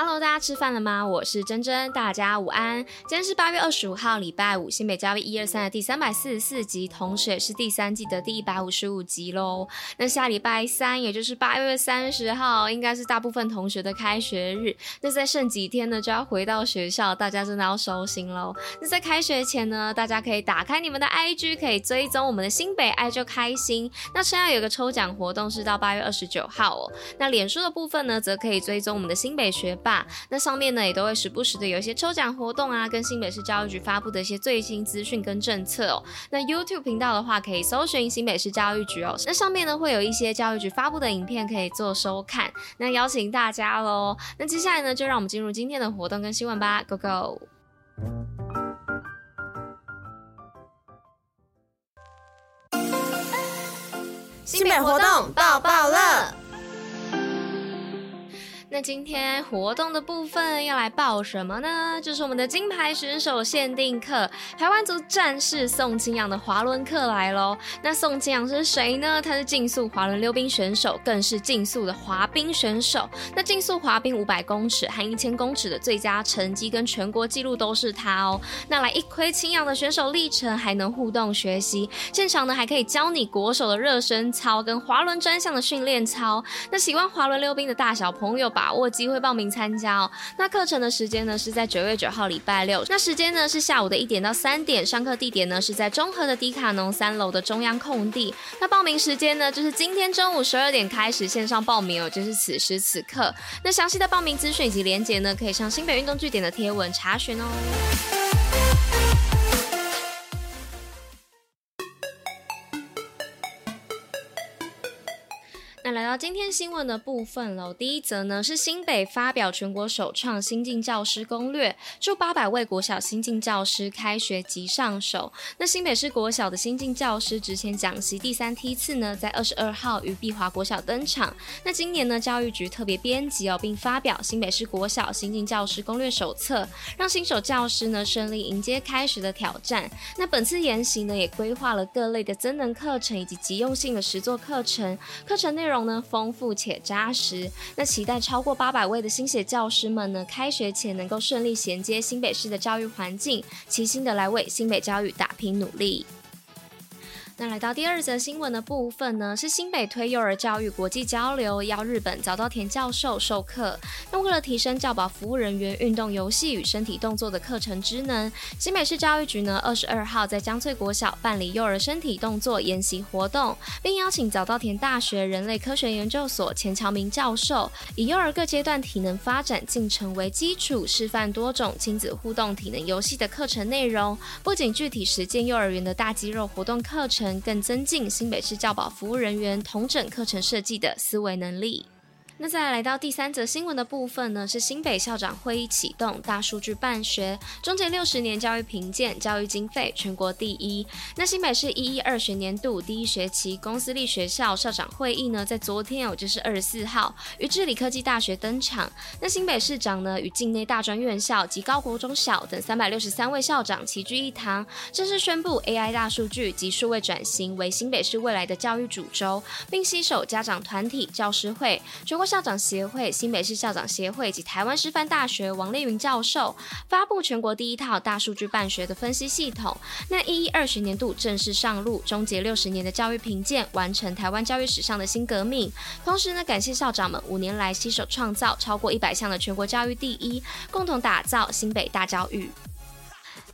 Hello，大家吃饭了吗？我是珍珍，大家午安。今天是八月二十五号，礼拜五，新北教育一二三的第三百四十四集，同时也是第三季的第一百五十五集喽。那下礼拜三，也就是八月三十号，应该是大部分同学的开学日。那再剩几天呢，就要回到学校，大家真的要收心喽。那在开学前呢，大家可以打开你们的 IG，可以追踪我们的新北爱就开心。那现在有个抽奖活动，是到八月二十九号哦。那脸书的部分呢，则可以追踪我们的新北学霸那上面呢，也都会时不时的有一些抽奖活动啊，跟新北市教育局发布的一些最新资讯跟政策哦。那 YouTube 频道的话，可以搜寻新北市教育局哦。那上面呢，会有一些教育局发布的影片可以做收看。那邀请大家喽。那接下来呢，就让我们进入今天的活动跟新闻吧，Go Go！新北活动爆爆乐。今天活动的部分要来报什么呢？就是我们的金牌选手限定课，台湾族战士宋清扬的滑轮课来喽。那宋清扬是谁呢？他是竞速滑轮溜冰选手，更是竞速的滑冰选手。那竞速滑冰五百公尺和一千公尺的最佳成绩跟全国纪录都是他哦。那来一窥清扬的选手历程，还能互动学习，现场呢还可以教你国手的热身操跟滑轮专项的训练操。那喜欢滑轮溜冰的大小朋友，把把握机会报名参加哦。那课程的时间呢是在九月九号礼拜六，那时间呢是下午的一点到三点。上课地点呢是在中和的迪卡侬三楼的中央空地。那报名时间呢就是今天中午十二点开始线上报名哦，就是此时此刻。那详细的报名资讯以及连结呢，可以上新北运动据点的贴文查询哦。来到今天新闻的部分喽，第一则呢是新北发表全国首创新进教师攻略，祝八百位国小新进教师开学即上手。那新北市国小的新进教师职前讲习第三梯次呢，在二十二号于碧华国小登场。那今年呢，教育局特别编辑哦，并发表新北市国小新进教师攻略手册，让新手教师呢顺利迎接开学的挑战。那本次研习呢，也规划了各类的增能课程以及即用性的实作课程，课程内容。呢丰富且扎实，那期待超过八百位的新血教师们呢，开学前能够顺利衔接新北市的教育环境，齐心的来为新北教育打拼努力。那来到第二则新闻的部分呢，是新北推幼儿教育国际交流，邀日本早稻田教授授课。那为了提升教保服务人员运动游戏与身体动作的课程职能，新北市教育局呢二十二号在江翠国小办理幼儿身体动作研习活动，并邀请早稻田大学人类科学研究所钱乔明教授，以幼儿各阶段体能发展进程为基础，示范多种亲子互动体能游戏的课程内容，不仅具体实践幼儿园的大肌肉活动课程。更增进新北市教保服务人员同整课程设计的思维能力。那再来到第三则新闻的部分呢，是新北校长会议启动，大数据办学，终结六十年教育评鉴，教育经费全国第一。那新北市一一二学年度第一学期公私立学校校长会议呢，在昨天哦，就是二十四号，于治理科技大学登场。那新北市长呢，与境内大专院校及高国中小等三百六十三位校长齐聚一堂，正式宣布 AI 大数据及数位转型为新北市未来的教育主轴，并携手家长团体、教师会、全国。校长协会、新北市校长协会及台湾师范大学王丽云教授发布全国第一套大数据办学的分析系统。那一一二十年度正式上路，终结六十年的教育评鉴，完成台湾教育史上的新革命。同时呢，感谢校长们五年来携手创造超过一百项的全国教育第一，共同打造新北大教育。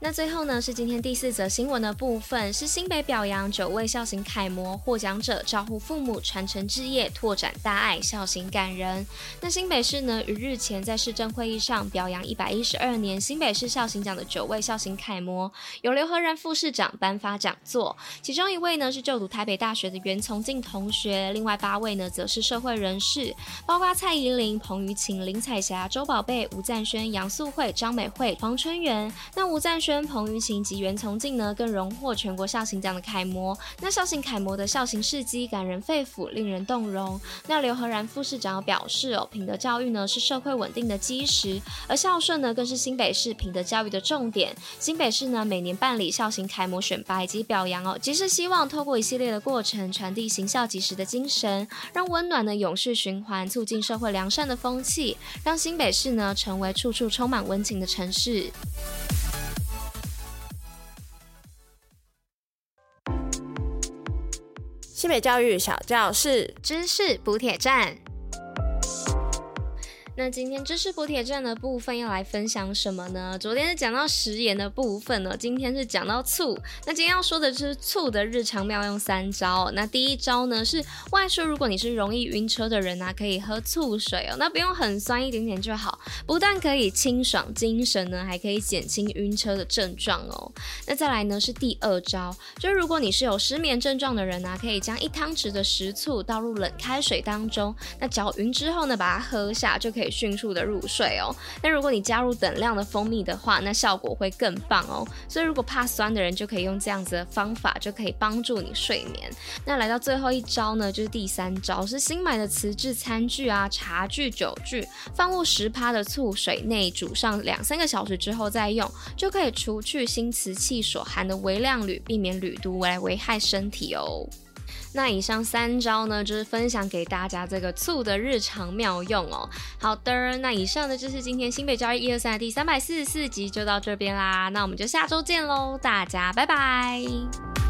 那最后呢，是今天第四则新闻的部分，是新北表扬九位孝行楷模获奖者，照顾父母，传承志业，拓展大爱，孝行感人。那新北市呢，于日前在市政会议上表扬一百一十二年新北市孝行奖的九位孝行楷模，由刘和然副市长颁发讲座。其中一位呢是就读台北大学的袁从进同学，另外八位呢则是社会人士，包括蔡依林、彭于晴、林彩霞、周宝贝、吴赞轩、杨素慧、张美惠、黄春元。那吴赞轩、彭于晴及袁从敬呢，更荣获全国孝行奖的楷模。那孝行楷模的孝行事迹感人肺腑，令人动容。那刘和然副市长表示哦，品德教育呢是社会稳定的基石，而孝顺呢更是新北市品德教育的重点。新北市呢每年办理孝行楷模选拔以及表扬哦，即是希望透过一系列的过程，传递行孝及时的精神，让温暖的永续循环，促进社会良善的风气，让新北市呢成为处处充满温情的城市。西北教育小教室，知识补铁站。那今天知识补铁站的部分要来分享什么呢？昨天是讲到食盐的部分呢，今天是讲到醋。那今天要说的是醋的日常妙用三招。那第一招呢是外出，如果你是容易晕车的人啊，可以喝醋水哦。那不用很酸，一点点就好，不但可以清爽精神呢，还可以减轻晕车的症状哦。那再来呢是第二招，就如果你是有失眠症状的人啊，可以将一汤匙的食醋倒入冷开水当中，那搅匀之后呢，把它喝下就可以。可以迅速的入睡哦。那如果你加入等量的蜂蜜的话，那效果会更棒哦。所以如果怕酸的人，就可以用这样子的方法，就可以帮助你睡眠。那来到最后一招呢，就是第三招，是新买的瓷质餐具啊、茶具、酒具，放入十趴的醋水内煮上两三个小时之后再用，就可以除去新瓷器所含的微量铝，避免铝毒来危害身体哦。那以上三招呢，就是分享给大家这个醋的日常妙用哦。好的，那以上呢就是今天新北交易一二三的第三百四十四集，就到这边啦。那我们就下周见喽，大家拜拜。